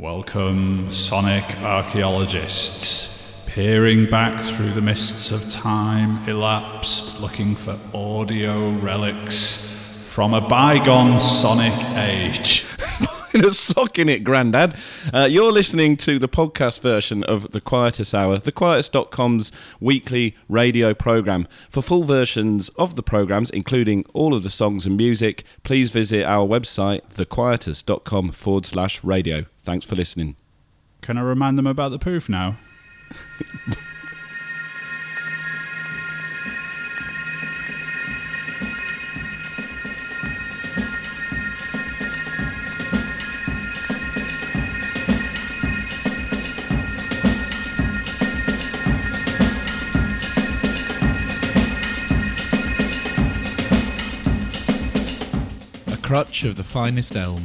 Welcome, sonic archaeologists, peering back through the mists of time elapsed, looking for audio relics from a bygone sonic age. In a sock in it, Grandad. Uh, you're listening to the podcast version of The Quietus Hour, thequietus.com's weekly radio program. For full versions of the programs, including all of the songs and music, please visit our website, thequietus.com forward slash radio. Thanks for listening. Can I remind them about the poof now? crutch of the finest elm.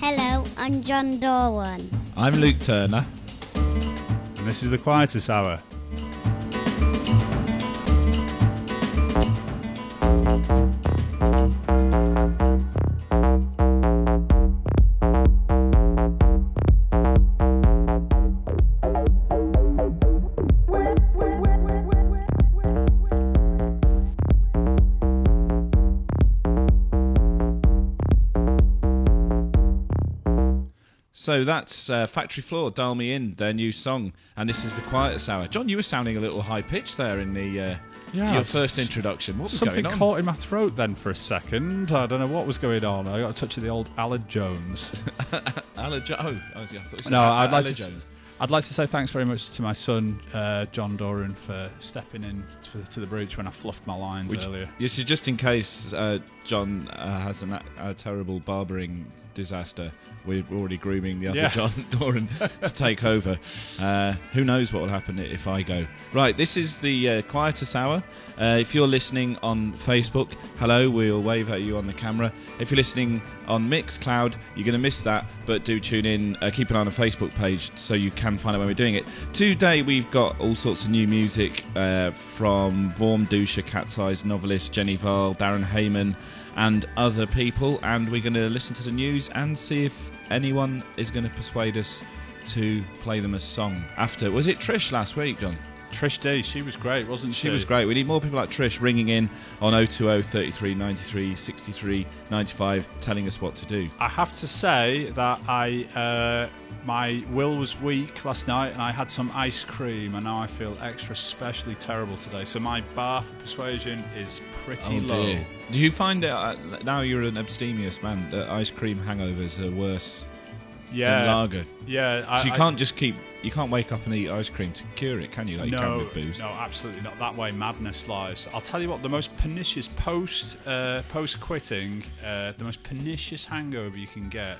Hello, I'm John Doran. I'm Luke Turner. And this is the Quietus Hour. So that's uh, Factory Floor, Dial Me In, their new song, and this is the Quietus Hour. John, you were sounding a little high pitched there in the uh, Yeah, your first introduction. What was Something going on? caught in my throat then for a second. I don't know what was going on. I got a touch of the old Aled Jones. Allergy- Jones. oh, yeah, I thought you said No, I'd like, to, I'd like to say thanks very much to my son, uh, John Doran, for stepping in to, to the breach when I fluffed my lines Which- earlier. Yes, just in case uh, John uh, has an, a terrible barbering disaster, we're already grooming the other Yeah. John Doran to take over. Uh, who knows what will happen if I go? Right, this is the uh, Quietus Hour. Uh, if you're listening on Facebook, hello, we'll wave at you on the camera. If you're listening on Mixcloud, you're going to miss that, but do tune in, uh, keep an eye on the Facebook page so you can find out when we're doing it. Today, we've got all sorts of new music uh, from Warmduscher, Cat's Eyes novelist Jenny Hval, Darren Hayman, and other people. And we're going to listen to the news and see if anyone is going to persuade us to play them a song after. Was it Trish last week, John? Trish D, she was great, wasn't she? She was great. We need more people like Trish ringing in on 020 33 93 63 95 telling us what to do. I have to say that I uh, my will was weak last night, and I had some ice cream, and now I feel extra especially terrible today. So my bar for persuasion is pretty low. Oh, Do you find that uh, now you're an abstemious man that ice cream hangovers are worse Yeah, lager? yeah. I, So you can't just keep you can't wake up and eat ice cream to cure it, can you? Like you can no, with booze. no, absolutely not. That way madness lies. I'll tell you what. The most pernicious post uh, post quitting, uh, the most pernicious hangover you can get,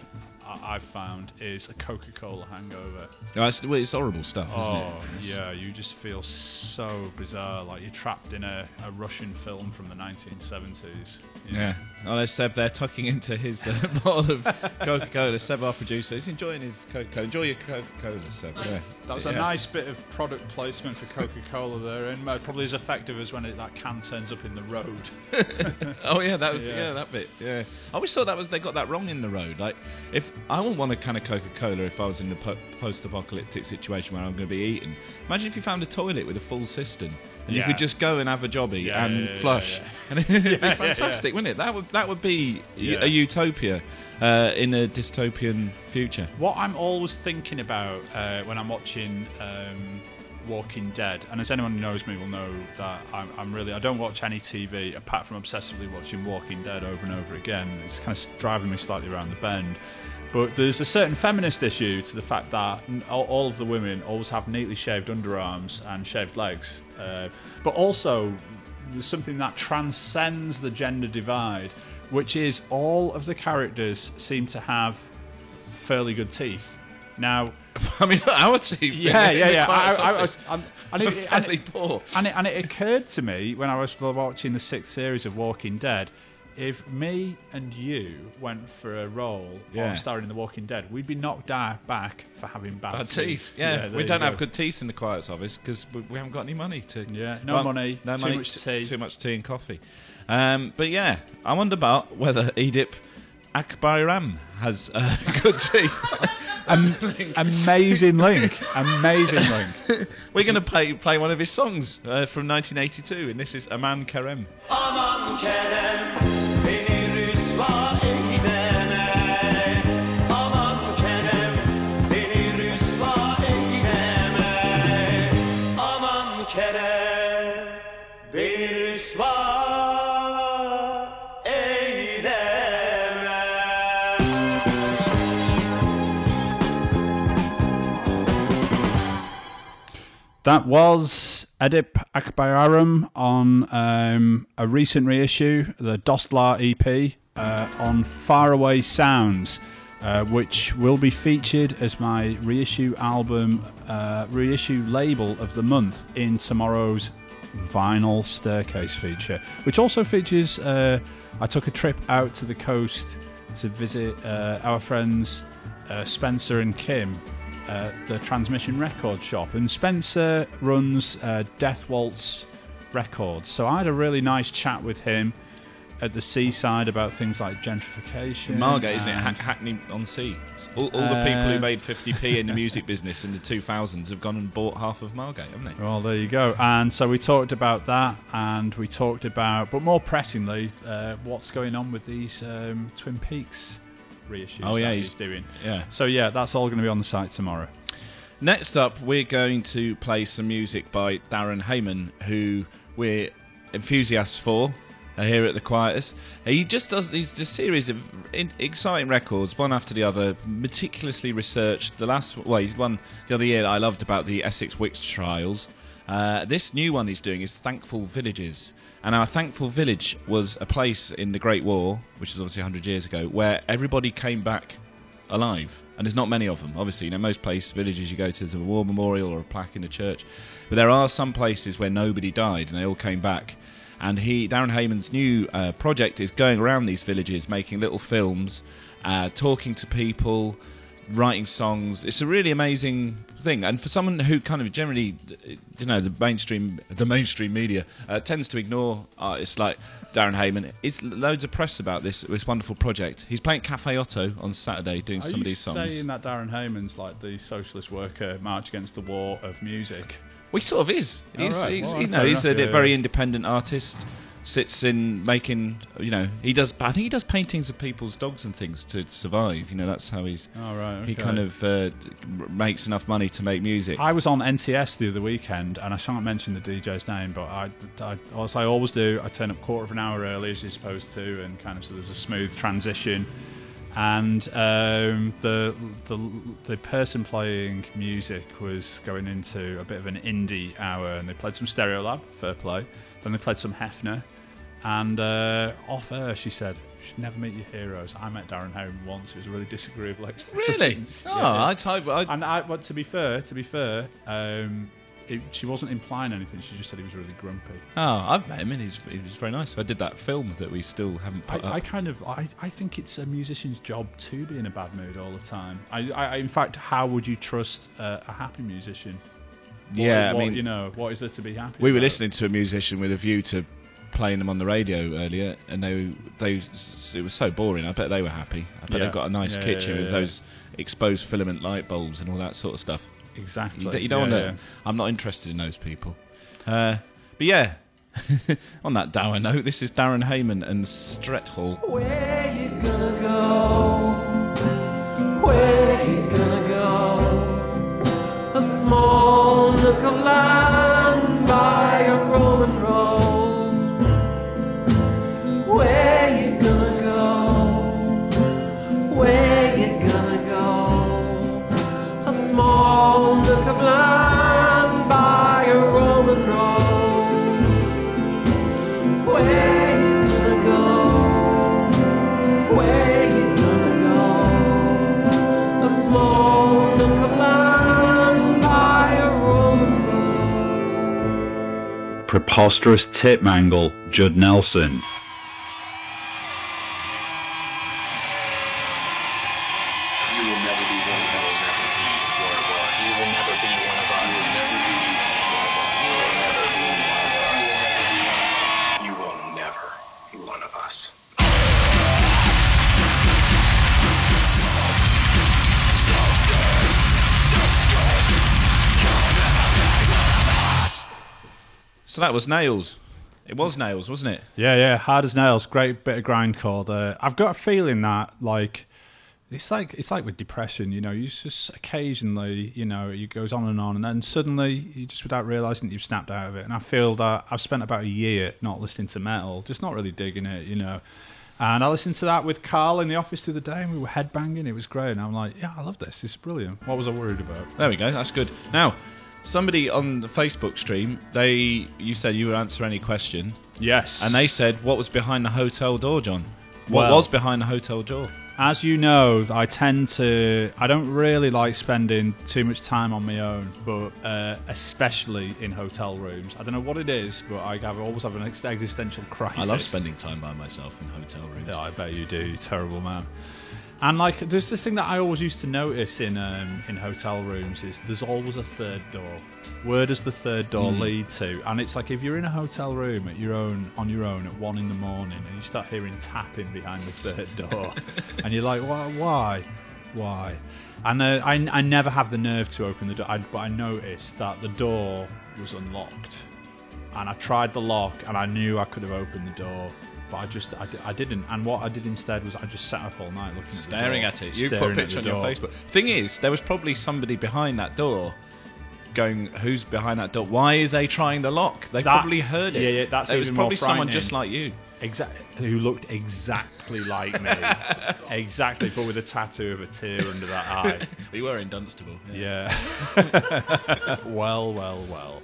I- I've found, is a Coca Cola hangover. No, it's, well, it's horrible stuff, isn't it? Oh, yeah, you just feel so bizarre, like you're trapped in a, a Russian film from the 1970s. you know? Yeah. Oh, there's Seb there tucking into his uh, bottle of Coca Cola. Seb, our producer, he's enjoying his Coca Cola. Enjoy your Coca Cola, Seb. Yeah. That was a nice bit of product placement for Coca Cola there, and uh, probably as effective as when it, that can turns up in the road. Oh yeah, that was Yeah. yeah. that bit. Yeah, I always thought that was they got that wrong in the road. Like, if I wouldn't want a can of Coca Cola if I was in the po- post-apocalyptic situation where I'm going to be eating. Imagine if you found a toilet with a full cistern and you could just go and have a jobby Yeah, and yeah, yeah, flush, yeah. and it'd be yeah, fantastic, wouldn't it? That would that would be Yeah. a utopia uh, in a dystopian future. What I'm always thinking about uh, when I'm watching um, Walking Dead, and as anyone who knows me will know that I'm, I'm really I don't watch any TV apart from obsessively watching Walking Dead over and over again. It's kind of driving me slightly around the bend. But there's a certain feminist issue to the fact that all, of the women always have neatly shaved underarms and shaved legs. Uh, but also, there's something that transcends the gender divide, which is all of the characters seem to have fairly good teeth. Now, I mean, our teeth. yeah, yeah, yeah. I, I, I, was- I'm- and, it, and, it, poor. and, it, and it occurred to me when I was watching the sixth series of Walking Dead, if me and you went for a role Yeah. or starring in The Walking Dead, we'd be knocked out back for having bad, Bad teeth. Yeah, there we don't go. have good teeth in the quiet office because we, we haven't got any money to. Yeah, no money, no too money, much t- tea. too much tea and coffee. Um, but yeah, I wonder about whether Edip Akbayram has uh, good teeth. Am- amazing link, amazing link. We're going to play play one of his songs uh, from 1982, and this is Aman Kerem. Aman Kerem That was Edip Akbayram on um, a recent reissue, the Dostlar EP, uh, on Pharaway Sounds, uh, which will be featured as my reissue album, uh, reissue label of the month in tomorrow's vinyl staircase feature, which also features. Uh, I took a trip out to the coast to visit uh, our friends uh, Spencer and Kim uh, the Transmission Record Shop, and Spencer runs uh, Death Waltz Records. So I had a really nice chat with him at the seaside about things like gentrification. Margate, isn't it? and- Ha- Hackney on Sea. All, all the people who Uh, made 50p in the music business in the 2000s have gone and bought half of Margate, haven't they? Well, there you go. And so we talked about that, and we talked about, but more pressingly, uh, what's going on with these um, Twin Peaks reissues. Oh, yeah, that he's- he's doing. Yeah. So yeah, that's all going to be on the site tomorrow. Next up, we're going to play some music by Darren Hayman, who we're enthusiasts for uh, here at the Quietus. He just does these this series of exciting records, one after the other, meticulously researched. The last, well, he's one the other year that I loved about the Essex Witch Trials. Uh, this new one he's doing is Thankful Villages. And our Thankful Village was a place in the Great War, which is obviously 100 years ago, where everybody came back alive. And there's not many of them, obviously. You know, most places, villages you go to, there's a war memorial or a plaque in the church. But there are some places where nobody died and they all came back. And he, Darren Hayman's new uh, project is going around these villages, making little films, uh, talking to people, writing songs. It's a really amazing thing. And for someone who kind of generally, you know, the mainstream, the mainstream media uh, tends to ignore artists like Darren Hayman, it's loads of press about this this wonderful project. He's playing Cafe Otto on Saturday, doing Are some of these songs. saying that Darren Hayman's like the socialist worker march against the war of music? Well, he sort of is. He's, right. he's Well, you know, he's a. Yeah, very independent artist. Sits in making, you know, he does. I think he does paintings of people's dogs and things to survive. You know, that's how he's. Oh, right, He kind of uh, makes enough money to make music. I was on NTS the other weekend, and I shan't mention the DJ's name, but I, I, as I always do, I turn up quarter of an hour early as you're supposed to, and kind of so there's a smooth transition. And um, the, the the person playing music was going into a bit of an indie hour, and they played some Stereolab fair play. Then they played some Hefner, and uh, off air she said, "You should never meet your heroes." I met Darren Home once; it was a really disagreeable experience. Really? Oh. I type. I, And I, to be fair, to be fair, um, it, she wasn't implying anything. She just said he was really grumpy. oh, I've met him and he's, he was very nice. I did that film that we still haven't put I, up. I kind of, I, I think it's a musician's job to be in a bad mood all the time. I, I in fact, how would you trust uh, a happy musician? What- yeah, what, I mean, you know, what is there to be happy? we were about? listening to a musician with a view to playing them on the radio earlier, and they they it was so boring. I bet they were happy. I bet Yeah. they've got a nice Yeah, kitchen yeah, with yeah. those exposed filament light bulbs and all that sort of stuff. exactly. You, don't- you don't Yeah, want to. I'm not interested in those people. Uh, but yeah, on that dour note, this is Darren Hayman and Strethall. Where you gonna go? Where small nook Preposterous tip mangle, Judd Nelson. So that was Nails. It was Nails, wasn't it? Yeah, yeah, hard as nails. Great bit of grindcore there. Uh, I've got a feeling that like it's like it's like with depression, you know, you just occasionally, you know, it goes on and on, and then suddenly you just without realizing you've snapped out of it. And I feel that I've spent about a year not listening to metal, just not really digging it, you know. And I listened to that with Carl in the office the other day, and we were headbanging. It was great, and I'm like, yeah, I love this. This is brilliant. What was I worried about? There we go. That's good. Now, somebody on the Facebook stream, they you said you would answer any question, Yes, and they said what was behind the hotel door, John. What Well- was behind the hotel door? As you know, I tend to. I don't really like spending too much time on my own, but uh, especially in hotel rooms. I don't know what it is, but I have, always have an existential crisis. I love spending time by myself in hotel rooms. Yeah, I bet you do. You terrible man. And like, there's this thing that I always used to notice in um, in hotel rooms is there's always a third door. Where does the third door lead to? And it's like if you're in a hotel room at your own on your own at one in the morning and you start hearing tapping behind the third door, and you're like, why, why, why? And uh, I, I never have the nerve to open the door, I, but I noticed that the door was unlocked and I tried the lock, and I knew I could have opened the door, but I just I, I didn't. And what I did instead was I just sat up all night looking Staring at the at it. You put a picture on the your. Facebook. Thing is, there was probably somebody behind that door going, Who's behind that door? Why are they trying the lock? They That- probably heard it. yeah, yeah, that's It was probably someone just like you. Exactly, who looked exactly like me, exactly, but with a tattoo of a tear under that eye. We were in Dunstable. Yeah. well, well, well.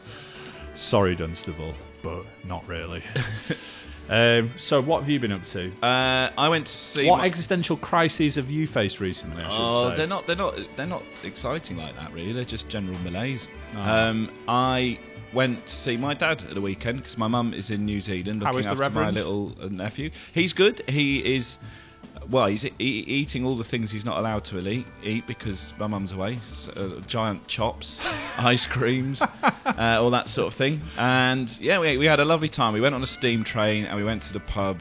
Sorry, Dunstable, but not really. Um, so, what have you been up to? Uh, I went to see. What my- existential crises have you faced recently? I should Oh, say? they're not. They're not. They're not exciting like that. Really, they're just general malaise. Ah. Um, I went to see my dad at the weekend because my mum is in New Zealand How looking is the after my Reverend? little uh, nephew. He's good. He is. Well, he's e- eating all the things he's not allowed to eat, eat because my mum's away. So, uh, giant chops, ice creams, uh, all that sort of thing. And yeah, we, we had a lovely time. We went on a steam train and we went to the pub.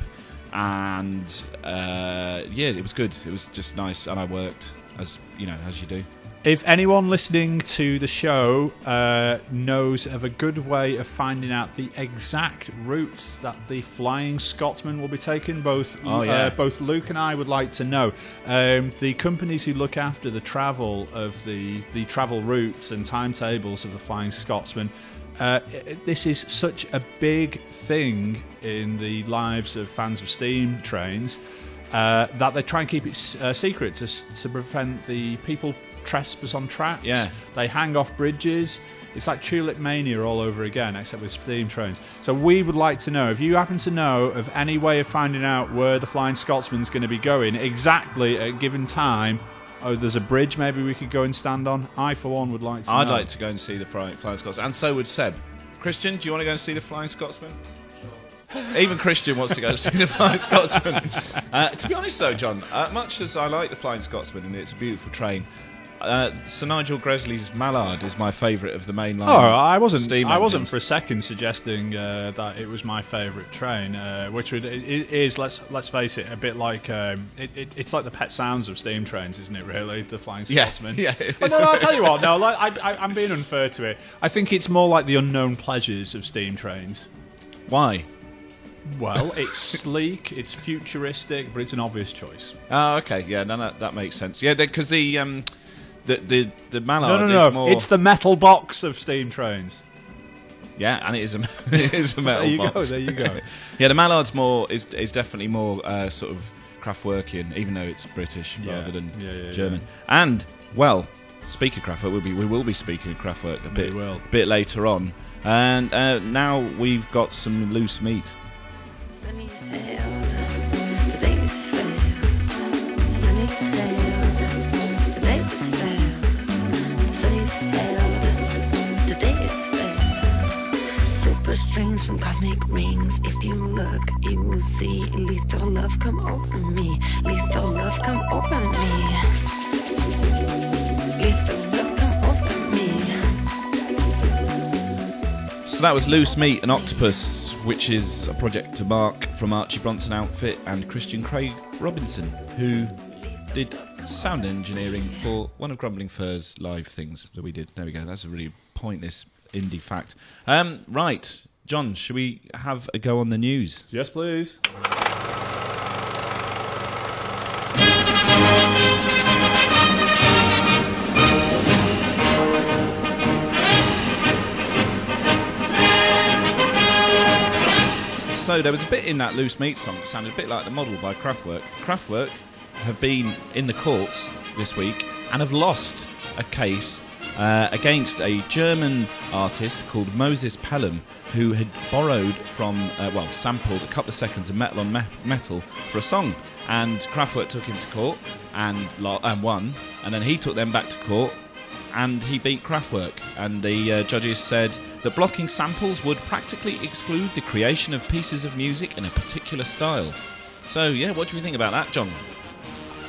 And uh, yeah, it was good. It was just nice. And I worked as you know, as you do. If anyone listening to the show uh, knows of a good way of finding out the exact routes that the Flying Scotsman will be taking, both Oh, yeah. uh, both Luke and I would like to know. Um, the companies who look after the travel of the the travel routes and timetables of the Flying Scotsman. Uh, this is such a big thing in the lives of fans of steam trains uh, that they try and keep it s- uh, secret to, s- to prevent the people trespass on tracks. Yeah. They hang off bridges. It's like Tulip Mania all over again, except with steam trains. So we would like to know if you happen to know of any way of finding out where the Flying Scotsman's going to be going exactly at a given time. Oh, there's a bridge maybe we could go and stand on. I, for one, would like to. I'd know. like to go and see the Flying Scotsman, and so would Seb. Christian, do you want to go and see the Flying Scotsman? Even Christian wants to go and see the Flying Scotsman. Uh, to be honest, though, John, uh, much as I like the Flying Scotsman and it's a beautiful train, uh, Sir Nigel Gresley's Mallard is my favourite of the main line. Oh, I wasn't. steam I wasn't engines. for a second suggesting uh, that it was my favourite train, uh, which would, is. Let's let's face it, a bit like um, it, it, it's like the pet sounds of steam trains, isn't it? Really, the Flying Yeah, Scotsman. yeah, it Oh, no, no, I'll tell you what. No, like, I, I, I'm being unfair to it. I think it's more like the unknown pleasures of steam trains. Why? Well, it's sleek, it's futuristic, but it's an obvious choice. Oh, okay, yeah, no, that, that makes sense. Yeah, because the um, the the the Mallard No, no, no. is more. It's the metal box of steam trains. Yeah, and it is a it is a metal There you box. go. There you go. yeah, the Mallard's more is is definitely more uh, sort of Kraftwerkian, even though it's British Yeah. rather than Yeah, yeah, German. And well, speak of Kraftwerk, we'll be we will be speaking of Kraftwerk a bit will. bit later on. And uh, now we've got some loose meat. Sunny the strings from cosmic rings. If you look, you will see. Lethal love come over me. Lethal love come over me. So that was Loose Meat and Octopus, which is a project to Mark from Archie Bronson Outfit and Christian Craig Robinson, who did sound engineering for one of Grumbling Fur's live things that we did. There we go. That's a really pointless indie fact. Um, right, John, should we have a go on the news? Yes, please. So there was a bit in that Loose Meat song that sounded a bit like the model by Kraftwerk. Kraftwerk have been in the courts this week and have lost a case uh, against a German artist called Moses Pelham, who had borrowed from, uh, well, sampled a couple of seconds of metal on me- metal for a song. And Kraftwerk took him to court and, lo- and won. And then he took them back to court and he beat Kraftwerk. And the uh, judges said that blocking samples would practically exclude the creation of pieces of music in a particular style. So, yeah, what do you think about that, John?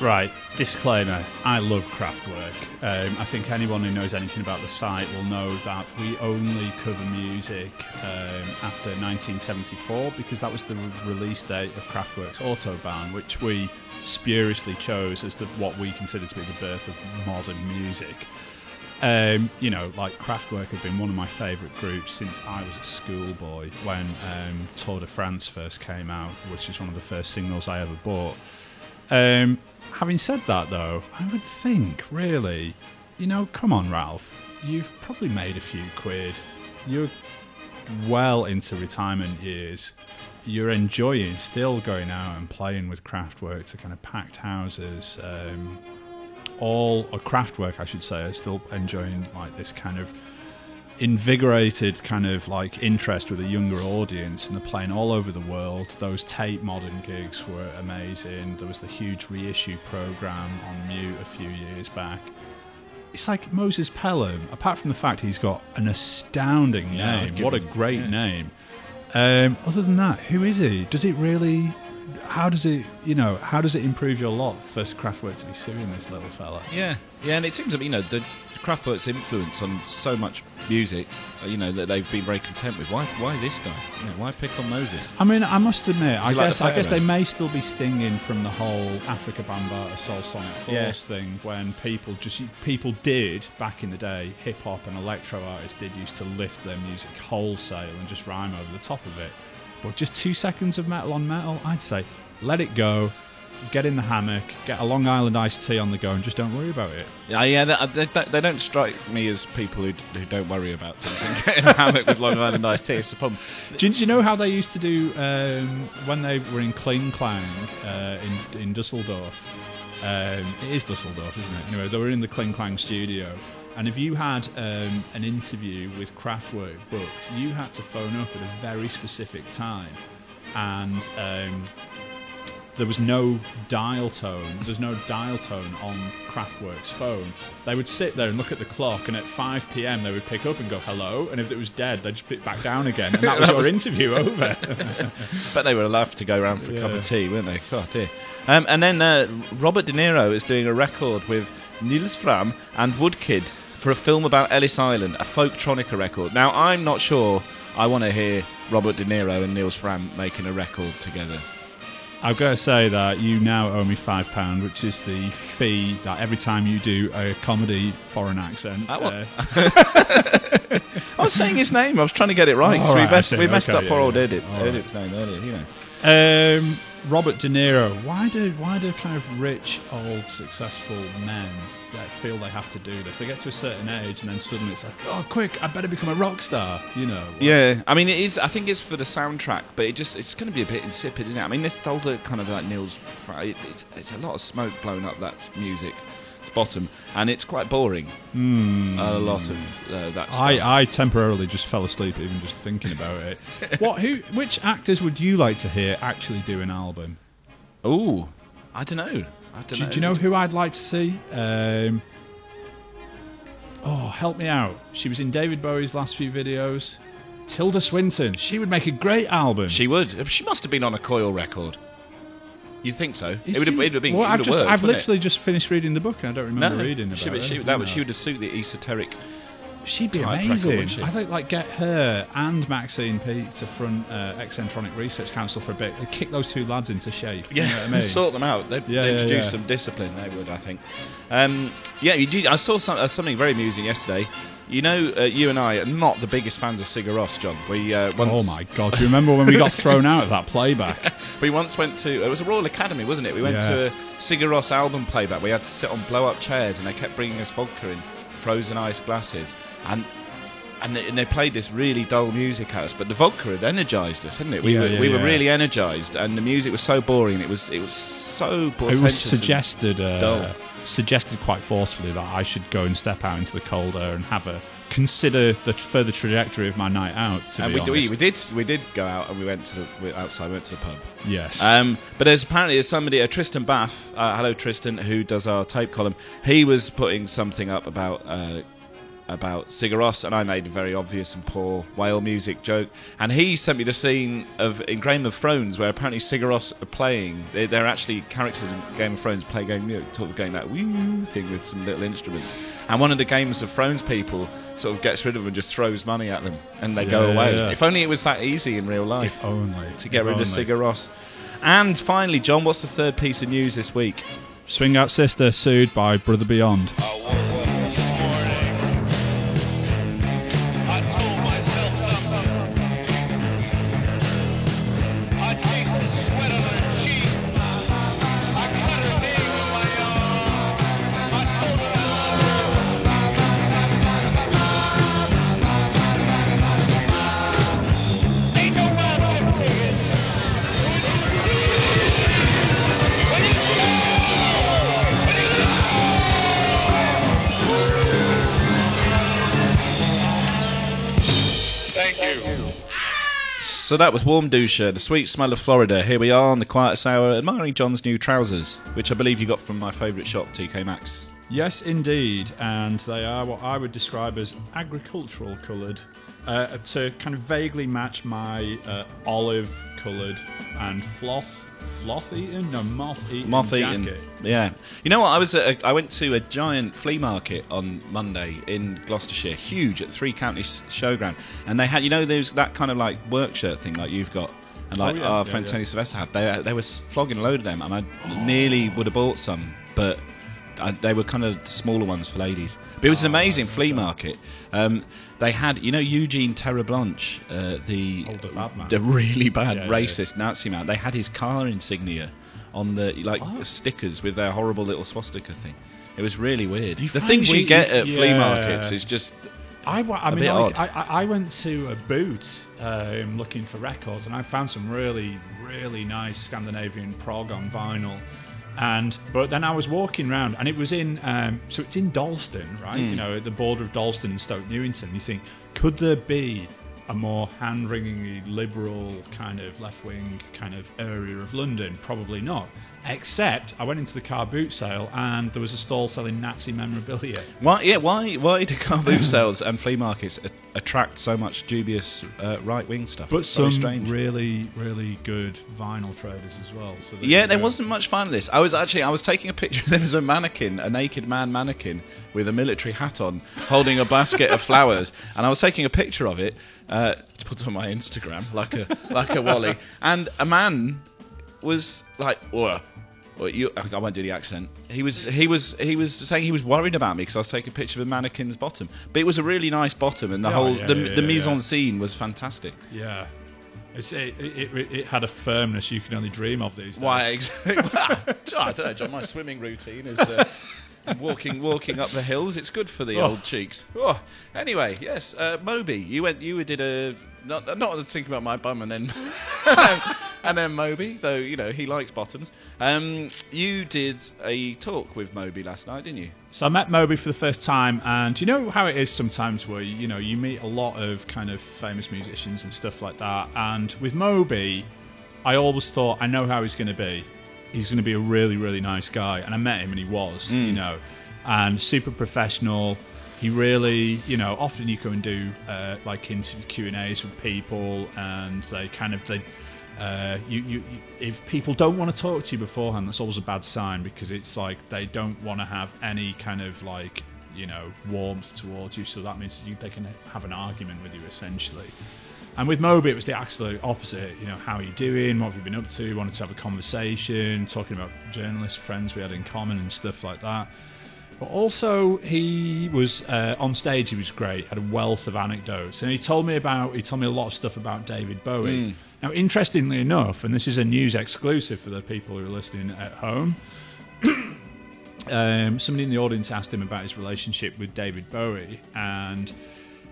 Right, disclaimer I love Kraftwerk. Um, I think anyone who knows anything about the site will know that we only cover music um, after 1974 because that was the re- release date of Kraftwerk's Autobahn, which we spuriously chose as the, what we consider to be the birth of modern music. Um, you know, like Kraftwerk have been one of my favourite groups since I was a schoolboy when um, Tour de France first came out, which was one of the first singles I ever bought. Um, having said that, though, I would think, really, you know, come on, Ralph, you've probably made a few quid. You're well into retirement years. You're enjoying still going out and playing with Kraftwerk to kind of packed houses. Um, all or Kraftwerk, I should say, are still enjoying like this kind of invigorated kind of like interest with a younger audience and they're playing all over the world. Those Tate Modern gigs were amazing. There was the huge reissue program on mute a few years back. It's like Moses Pelham apart from the fact he's got an astounding Yeah, name what a great yeah. name. Um, other than that who is he? Does it really how does it you know how does it improve your lot for Kraftwerk to be suing this little fella Yeah, yeah, and it seems that you know the Kraftwerk's influence on so much music, uh, you know that they've been very content with. Why, why this guy? You know, why pick on Moses? I mean, I must admit, I he like guess I guess they may still be stinging from the whole Afrika Bambaataa Soul Sonic Force Yeah. thing when people just people did back in the day, hip hop and electro artists did used to lift their music wholesale and just rhyme over the top of it. But just two seconds of metal on metal, I'd say let it go, get in the hammock, get a Long Island iced tea on the go, and just don't worry about it. Yeah, yeah, they, they, they don't strike me as people who, who don't worry about things and get in a hammock with Long Island iced tea. It's the problem. Do, you- do you know how they used to do um, when they were in Kling Klang uh, in, in Dusseldorf? Um, it is Dusseldorf, isn't it? Anyway, they were in the Kling Klang studio. And if you had um, an interview with Kraftwerk booked, you had to phone up at a very specific time. And um, there was no dial tone. There's no dial tone on Kraftwerk's phone. They would sit there and look at the clock, and at 5 p.m. they would pick up and go hello, and if it was dead, they'd just put it back down again, and that was your interview over. But they were allowed to go around for a cup of tea, weren't they? God dear. Um, and then uh, Robert De Niro is doing a record with Nils Frahm and Woodkid for a film about Ellis Island, a folktronica record. Now, I'm not sure I want to hear Robert De Niro and Nils Frahm making a record together. I've got to say that you now owe me five pound, which is the fee that every time you do a comedy foreign accent. Ah, uh, I was saying his name. I was trying to get it right. Oh, right, I messed, see. we messed Okay, up yeah, poor old yeah. Edip. All right. Edip's name earlier, you know. Um, Robert De Niro. Why do why do kind of rich, old, successful men feel they have to do this? They get to a certain age and then suddenly it's like, oh, quick, I better become a rock star. You know? Yeah, I mean, it is. I think it's for the soundtrack, but it just—it's going to be a bit insipid, isn't it? I mean, this whole the kind of like Neil's, it's, it's a lot of smoke blown up that music, its bottom, and it's quite boring. A lot of uh, that stuff. I, I temporarily just fell asleep even just thinking about it. what? Who? Which actors would you like to hear actually do an album? Oh, I don't know. I don't Do, know. do you know who I'd like to see? Um, oh, help me out. She was in David Bowie's last few videos. Tilda Swinton. She would make a great album. She would. She must have been on a Coil record. You'd think so. Is it would have, she? it would have been. Well, I've just, worked, I've wouldn't it? literally just finished reading the book. and I don't remember no, reading about she, it. she, that would, she would have suited the esoteric She'd be type record, amazing. she? I think like get her and Maxine Peake to front uh, Eccentronic Research Council for a bit. They'd kick those two lads into shape. Yeah, you know I mean? sort them out. They'd, Yeah, they'd yeah, introduce yeah. some discipline. They would, I think. Um, yeah, you did, I saw some, uh, something very amusing yesterday. You know, uh, you and I are not the biggest fans of Sigur Rós, John. We uh, Oh my god! Do you remember when we got thrown out of that playback? we once went to it was a Royal Academy, wasn't it? We went Yeah. to a Sigur Rós album playback. We had to sit on blow up chairs, and they kept bringing us vodka in frozen ice glasses, and. And they, and they played this really dull music at us, but the vodka had energised us, hadn't it? We Yeah, were yeah, we were yeah. really energised, and the music was so boring. It was it was so It was suggested, dull. Suggested quite forcefully that I should go and step out into the cold air and have a consider the further trajectory of my night out. To And we, do- honest. we did we did go out and we went to the, we, outside. We went to the pub. yes. Um, but there's apparently there's somebody, uh, Tristan Bath. Uh, hello, Tristan, who does our tape column. He was putting something up about uh, about Sigur Rós, and I made a very obvious and poor whale music joke. And he sent me the scene of in Game of Thrones where apparently Sigur Rós are playing. They, they're actually characters in Game of Thrones play game, you know, sort of going that woo thing with some little instruments. And one of the Games of Thrones people sort of gets rid of them and just throws money at them, and they go away. yeah. If only it was that easy in real life if only to get if rid of only. Sigur Rós. And finally, John, what's the third piece of news this week? Swing Out Sister sued by Brother Beyond. Oh, Thank So that was Warmduscher, the sweet smell of Florida. Here we are on the quiet hour, admiring John's new trousers, which I believe you got from my favourite shop, TK Maxx. Yes, indeed, and they are what I would describe as agricultural coloured, uh, to kind of vaguely match my uh, olive-coloured and floss, floss-eaten, no moth-eaten Moth eaten. jacket. Yeah. You know what? I was at a, I went to a giant flea market on Monday in Gloucestershire, huge at Three Counties Showground, and they had you know there's that kind of like work shirt thing like you've got. And like Oh, yeah, our yeah, friend yeah. Tony Sylvester have, they they were flogging a load of them, and I nearly would have bought some, but I, they were kind of smaller ones for ladies. But it was an amazing flea market. Um, they had, you know, Eugene Terre'Blanche, uh, the the the really bad Yeah, yeah, racist Nazi man. They had his car insignia on the like stickers with their horrible little swastika thing. It was really weird. you The things you get at flea markets is just I, wa- mean, bit like, odd. I, I I went to a boot um, looking for records, and I found some really, really nice Scandinavian prog on vinyl. And but then I was walking around, and it was in um, so it's in Dalston, right? Hmm. You know, at the border of Dalston and Stoke Newington. You think, could there be a more hand-wringingly liberal kind of left-wing kind of area of London? Probably not. Except I went into the car boot sale, and there was a stall selling Nazi memorabilia. why. Yeah, why? Why do car boot sales and flea markets a- attract so much dubious uh, right wing stuff? But It's some strange. really, really good vinyl traders as well. So Yeah, there wasn't much fun of this. I was actually I was taking a picture. There was a mannequin, a naked man mannequin with a military hat on, holding a basket of flowers, and I was taking a picture of it uh, to put on my Instagram, like a like a wally. And a man was like, "Whoa." Well, you, I won't do the accent. He was he was he was saying he was worried about me because I was taking a picture of a mannequin's bottom, but it was a really nice bottom, and the whole yeah, the, yeah, the mise en scene was fantastic. Yeah. It, it, it had a firmness you can only dream of these days. Why exactly? I don't know, John. My swimming routine is uh, walking walking up the hills. It's good for the Oh. old cheeks. Oh, anyway, yes, uh, Moby. You went. You did a not not thinking about my bum and then and then Moby. Though you know he likes bottoms. Um, you did a talk with Moby last night, didn't you? So I met Moby for the first time, and you know how it is sometimes where you know you meet a lot of kind of famous musicians and stuff like that. And with Moby, I always thought I know how he's going to be. He's going to be a really, really nice guy, and I met him, and he was, you know, and super professional. He really, you know, often you go and do uh, like interview Q and A's with people, and they kind of they uh, you, you, if people don't want to talk to you beforehand, that's always a bad sign because it's like they don't want to have any kind of like you know warmth towards you. So that means you, they can have an argument with you essentially. And with Moby, it was the absolute opposite. You know, how are you doing? What have you been up to? Wanted to have a conversation, talking about journalist friends we had in common and stuff like that. But also, he was uh, on stage. He was great. Had a wealth of anecdotes, and he told me about. He told me a lot of stuff about David Bowie. Now, interestingly enough, and this is a news exclusive for the people who are listening at home. um, somebody in the audience asked him about his relationship with David Bowie, and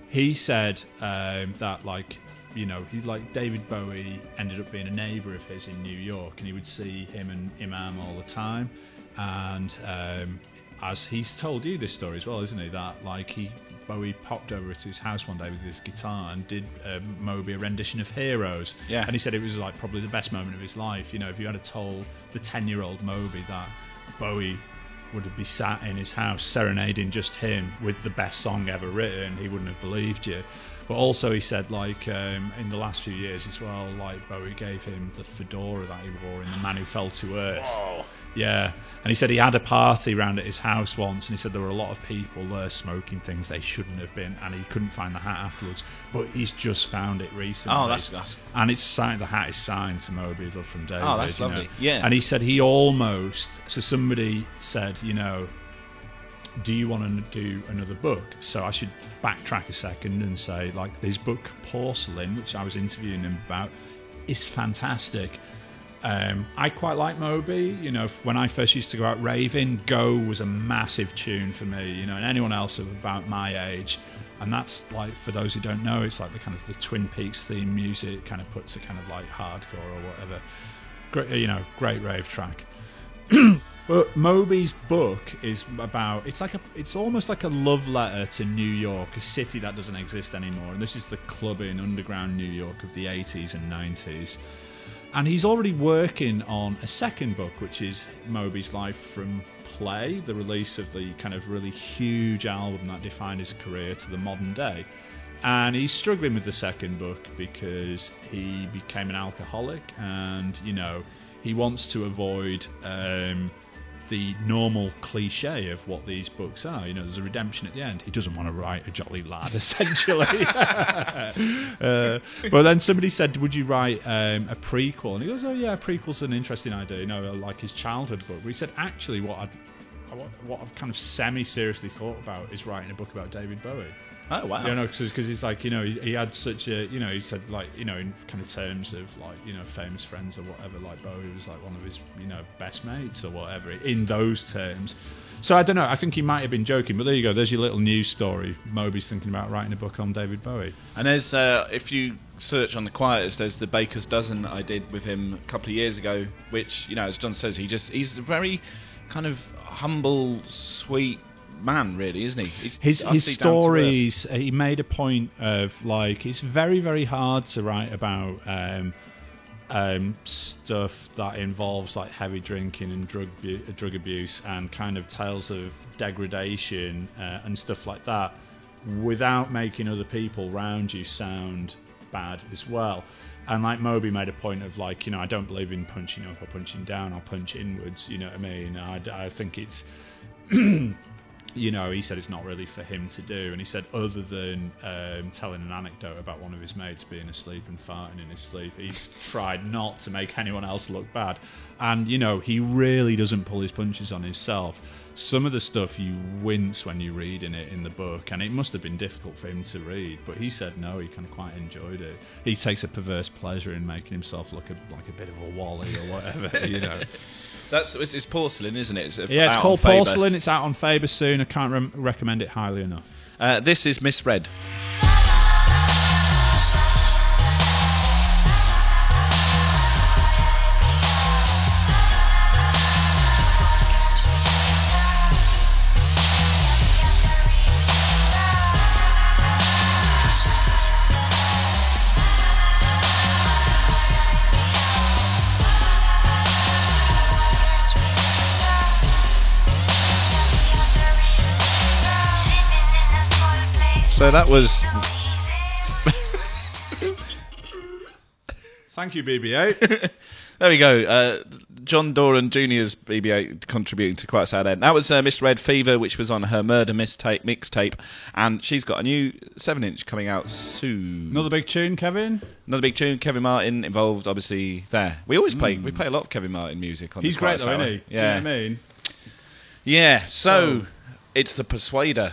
he said um, that like you know he like David Bowie ended up being a neighbour of his in New York, and he would see him and Iman all the time, and um, as he's told you this story as well, isn't he? That like he Bowie popped over to his house one day with his guitar and did um, Moby a rendition of Heroes. Yeah. and he said it was like probably the best moment of his life. You know, if you had told the ten-year-old Moby that Bowie would have be sat in his house serenading just him with the best song ever written, he wouldn't have believed you. But also, he said, like, um, in the last few years as well, like, Bowie gave him the fedora that he wore in The Man Who Fell to Earth. Yeah. And he said he had a party round at his house once, and he said there were a lot of people there smoking things they shouldn't have been, and he couldn't find the hat afterwards. But he's just found it recently. Oh, that's- that's- And it's signed, the hat is signed to Moby Love from David. Oh, that's you know. lovely. Yeah. And he said he almost, so somebody said, you know, do you want to do another book? So I should backtrack a second and say, like, his book Porcelain, which I was interviewing him about, is fantastic. Um, I quite like Moby. You know, when I first used to go out raving, Go was a massive tune for me. You know, and anyone else of about my age, and that's like for those who don't know, it's like the kind of the Twin Peaks theme music, kind of puts a kind of like hardcore or whatever. Great, you know, great rave track. But Moby's book is about it's like a it's almost like a love letter to New York, a city that doesn't exist anymore. And this is the clubbing underground New York of the 80s and 90s. And he's already working on a second book, which is Moby's life from Play, the release of the kind of really huge album that defined his career to the modern day. And he's struggling with the second book because he became an alcoholic and, you know, he wants to avoid um, the normal cliche of what these books are. You know, there's a redemption at the end. He doesn't want to write a jolly lad, essentially. uh, but then somebody said, "Would you write um, a prequel?" And he goes, "Oh yeah, prequel's an interesting idea. You know, like his childhood book." But he said, "Actually, what I'd, what I've kind of semi-seriously thought about is writing a book about David Bowie." Oh wow. You know, because he's like, you know, he, he had such a, you know, he said like, you know, in kind of terms of like, you know, famous friends or whatever, like Bowie was like one of his, you know, best mates or whatever, in those terms. So I don't know. I think he might have been joking, but there you go. There's your little news story. Moby's thinking about writing a book on David Bowie. And there's, uh, if you search on the Quietus, there's the Baker's Dozen I did with him a couple of years ago, which, you know, as John says, he just, he's a very kind of humble, sweet man, really, isn't he? He's his his down to earth. stories uh, he made a point of like it's very very hard to write about um, um, stuff that involves like heavy drinking and drug bu- drug abuse and kind of tales of degradation uh, and stuff like that without making other people around you sound bad as well. And like Moby made a point of like, you know, I don't believe in punching up or punching down. I'll punch inwards. You know what I mean? I, I think it's you know, he said it's not really for him to do. And he said, other than um, telling an anecdote about one of his mates being asleep and farting in his sleep, he's tried not to make anyone else look bad. And, you know, he really doesn't pull his punches on himself. Some of the stuff you wince when you read in it in the book, and it must have been difficult for him to read. But he said no, he kind of quite enjoyed it. He takes a perverse pleasure in making himself look a, like a bit of a wally or whatever, you know. So that's it's, it's porcelain, isn't it? It's uh, Yeah, it's called. Porcelain. It's out on Faber soon. I can't rem- recommend it highly enough. Uh, this is Miss Red. So that was Thank you, BB-8. there we go. Uh, John Doran Jr.'s BB-8 contributing to quite a sad end. That was uh, Miss Red Fever, which was on her Murder Mistape mixtape, and she's got a new seven-inch coming out soon. Another big tune, Kevin. Another big tune. Kevin Martin involved, obviously. There, we always play. We play a lot of Kevin Martin music on. He's great though, isn't he? Yeah, Do you know what I mean? yeah. So, So- it's the Persuader.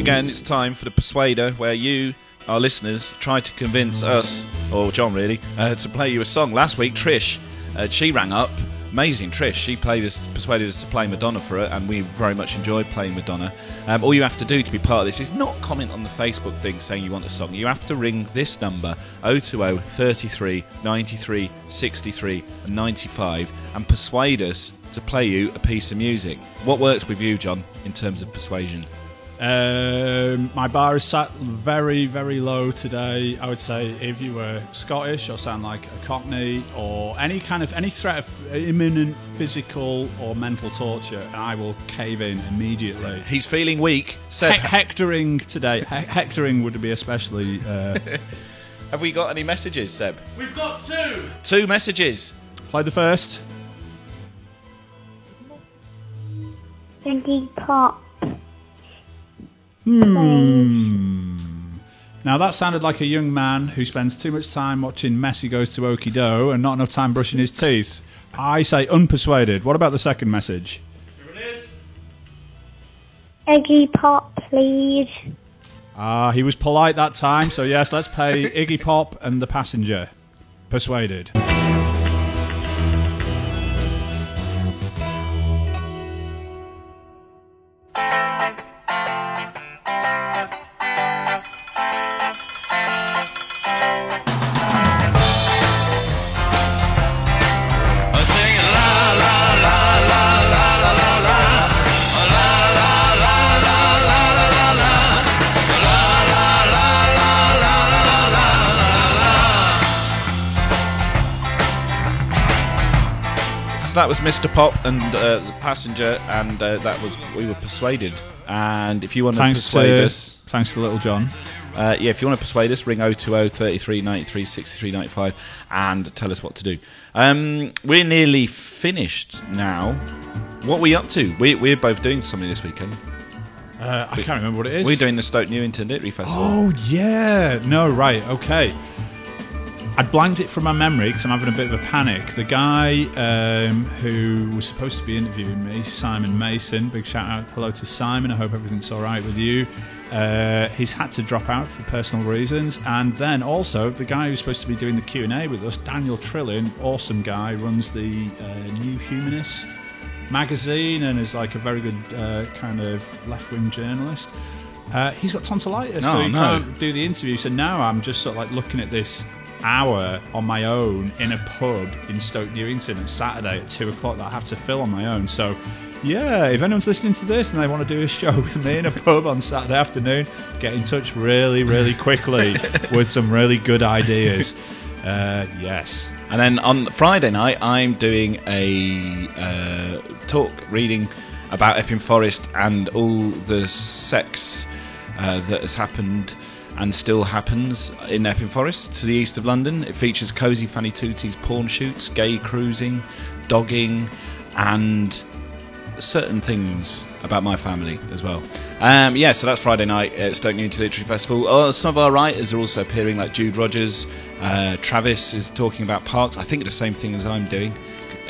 Again, it's time for the Persuader, where you, our listeners, try to convince us, or John really, uh, to play you a song. Last week, Trish, uh, she rang up. Amazing, Trish. She played us, persuaded us to play Madonna for her, and we very much enjoyed playing Madonna. Um, all you have to do to be part of this is not comment on the Facebook thing saying you want a song. You have to ring this number 020 33 93 63 and 95 and persuade us to play you a piece of music. What works with you, John, in terms of persuasion? Um, my bar is sat very, very low today. I would say if you were Scottish or sound like a Cockney or any kind of any threat of imminent physical or mental torture, I will cave in immediately. He's feeling weak. Seb, He- hectoring today. He- hectoring would be especially. Uh, have we got any messages, Seb? We've got two. Two messages. play the first. Iggy Pop. Now that sounded like a young man who spends too much time watching Messi goes to Okie Doe and not enough time brushing his teeth. I say unpersuaded. What about the second message? Here it is. Iggy Pop, please. Ah, he was polite that time, so yes, let's play Iggy Pop and the Passenger. Persuaded. That was Mr. Pop and uh, the passenger, and uh, that was we were persuaded. And if you want to Thanks persuade to us, thanks to Little John. uh, yeah, if you want to persuade us, ring 020 33 93 63 95 and tell us what to do. Um, we're nearly finished now. What are we up to? We, we're both doing something this weekend. Uh, I can't remember what it is. We're doing the Stoke Newington Literary Festival. Oh yeah, no right, okay. I'd blanked it from my memory because I'm having a bit of a panic. The guy um, who was supposed to be interviewing me, Simon Mason. Big shout out, hello to Simon. I hope everything's all right with you. Uh, he's had to drop out for personal reasons, and then also the guy who's supposed to be doing the Q and A with us, Daniel Trilling, awesome guy, runs the uh, New Humanist magazine and is like a very good uh, kind of left-wing journalist. Uh, he's got tonsillitis, so Oh, he no. can't do the interview. So now I'm just sort of like looking at this hour on my own in a pub in Stoke Newington on Saturday at two o'clock that I have to fill on my own. So, yeah, if anyone's listening to this and they want to do a show with me in a pub on Saturday afternoon, get in touch really, really quickly with some really good ideas. Uh, yes. And then on Friday night, I'm doing a uh, talk reading about Epping Forest and all the sex uh, that has happened and still happens in Epping Forest to the east of London. It features Cosey Fanni Tutti's porn shoots, gay cruising, dogging, and certain things about my family as well. Um, yeah, so that's Friday night at Stoke Newington Literary Festival. Oh, some of our writers are also appearing, like Jude Rogers. Uh, Travis is talking about parks. I think the same thing as I'm doing.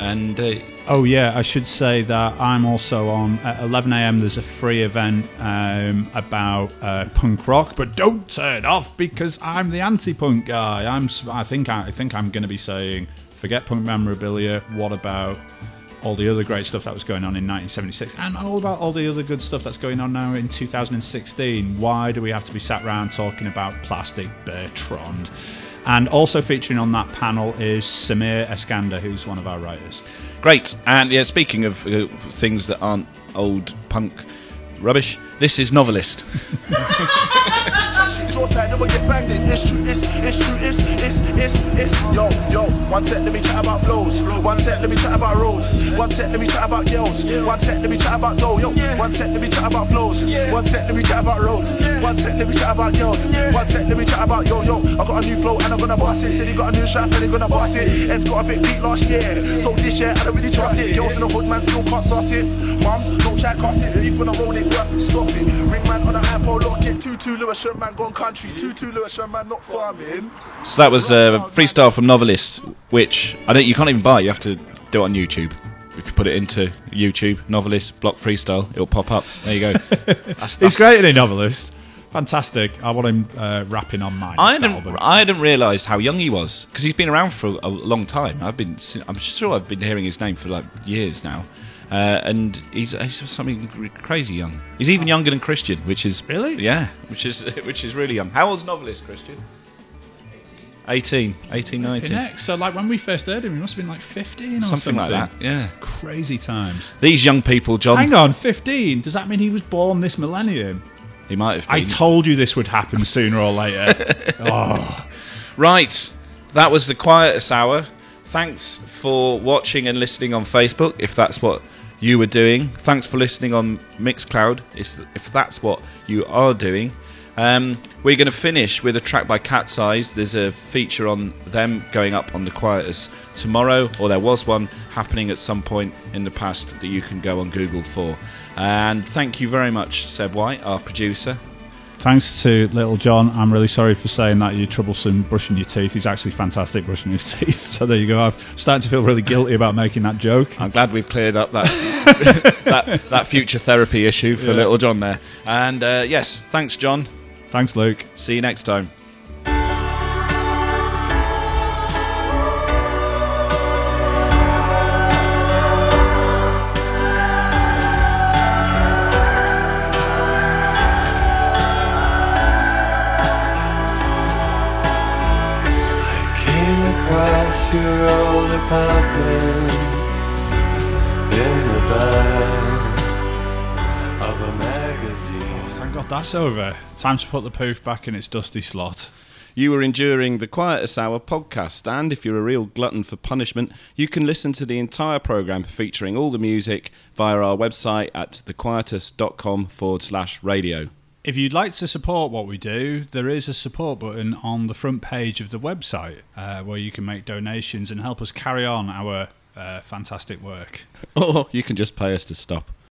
And uh, Oh yeah, I should say that I'm also on at 11 a.m. There's a free event um, about uh, punk rock, but don't turn off because I'm the anti-punk guy. I'm. I think. I, I think I'm going to be saying, forget punk memorabilia. What about all the other great stuff that was going on in 1976, and all about all the other good stuff that's going on now in 2016? Why do we have to be sat around talking about plastic Bertrand? And also featuring on that panel is Samir Eskanda, who's one of our writers. Great. And yeah, speaking of uh, things that aren't old punk rubbish. This is Novelist. Shit, your side, never get banged in. It's true, it's, it's true, it's, it's, it's, it's. Yo, yo, one set, let me chat about flows. One set, let me chat about road. One set, let me chat about girls. One set, let me chat about dough. Yo, one set, let me chat about flows. One set, let me chat about road. One set, let me chat about girls. One set, let me chat about yo, yo. I got a new flow and I'm gonna boss it. Said he got a new strap and he gonna boss it. Ed's got a big beat last year. So this year, I don't really trust it. Girls in the hood, man, still can't sauce it. Mums, don't try cost it. Leave on the road, it worth it, stop it. Ring man on the iPod, lock it. 2-2 Lewisham, man, gone country. 2-2 Lewisham, man, not farming. So that was uh, freestyle from Novelist, which I don't. You can't even buy. You have to do it on YouTube. If you put it into YouTube, Novelist Block Freestyle, it'll pop up. There you go. That's, He's that's- great in a novelist. Fantastic. I want him uh, rapping on mine. I next hadn't, album. I hadn't realised how young he was because he's been around for a, a long time. I've been, I'm sure I've been hearing his name for like years now, uh, and he's he's something crazy young. He's even younger than Christian, which is Really? yeah, which is which is really young. How old's novelist Christian? 18, 18, 19. Next, so like when we first heard him, he must have been like 15 or something, something, like that. Yeah, Crazy times. these young people, John. Hang on, 15? Does that mean he was born this millennium? He might have. I told you this would happen sooner or later. oh, Right, that was the Quietus Hour. Thanks for watching and listening on Facebook, if that's what you were doing. Thanks for listening on Mixcloud, if that's what you are doing. Um, we're going to finish with a track by Cats Eyes. There's a feature on them going up on the Quietus tomorrow, or there was one happening at some point in the past that you can go on Google for. And thank you very much, Seb White, our producer. Thanks to Little John. I'm really sorry for saying that you're troublesome brushing your teeth. He's actually fantastic brushing his teeth. So there you go. I'm starting to feel really guilty about making that joke. I'm glad we've cleared up that that, that future therapy issue for Yeah. little John there. And uh, yes, thanks, John. Thanks, Luke. See you next time. That's over. Time to put the poof back in its dusty slot. You were enduring the Quietus Hour podcast, and if you're a real glutton for punishment, you can listen to the entire programme featuring all the music via our website at thequietus.com forward slash radio. If you'd like to support what we do, there is a support button on the front page of the website uh, where you can make donations and help us carry on our uh, fantastic work. Or you can just pay us to stop.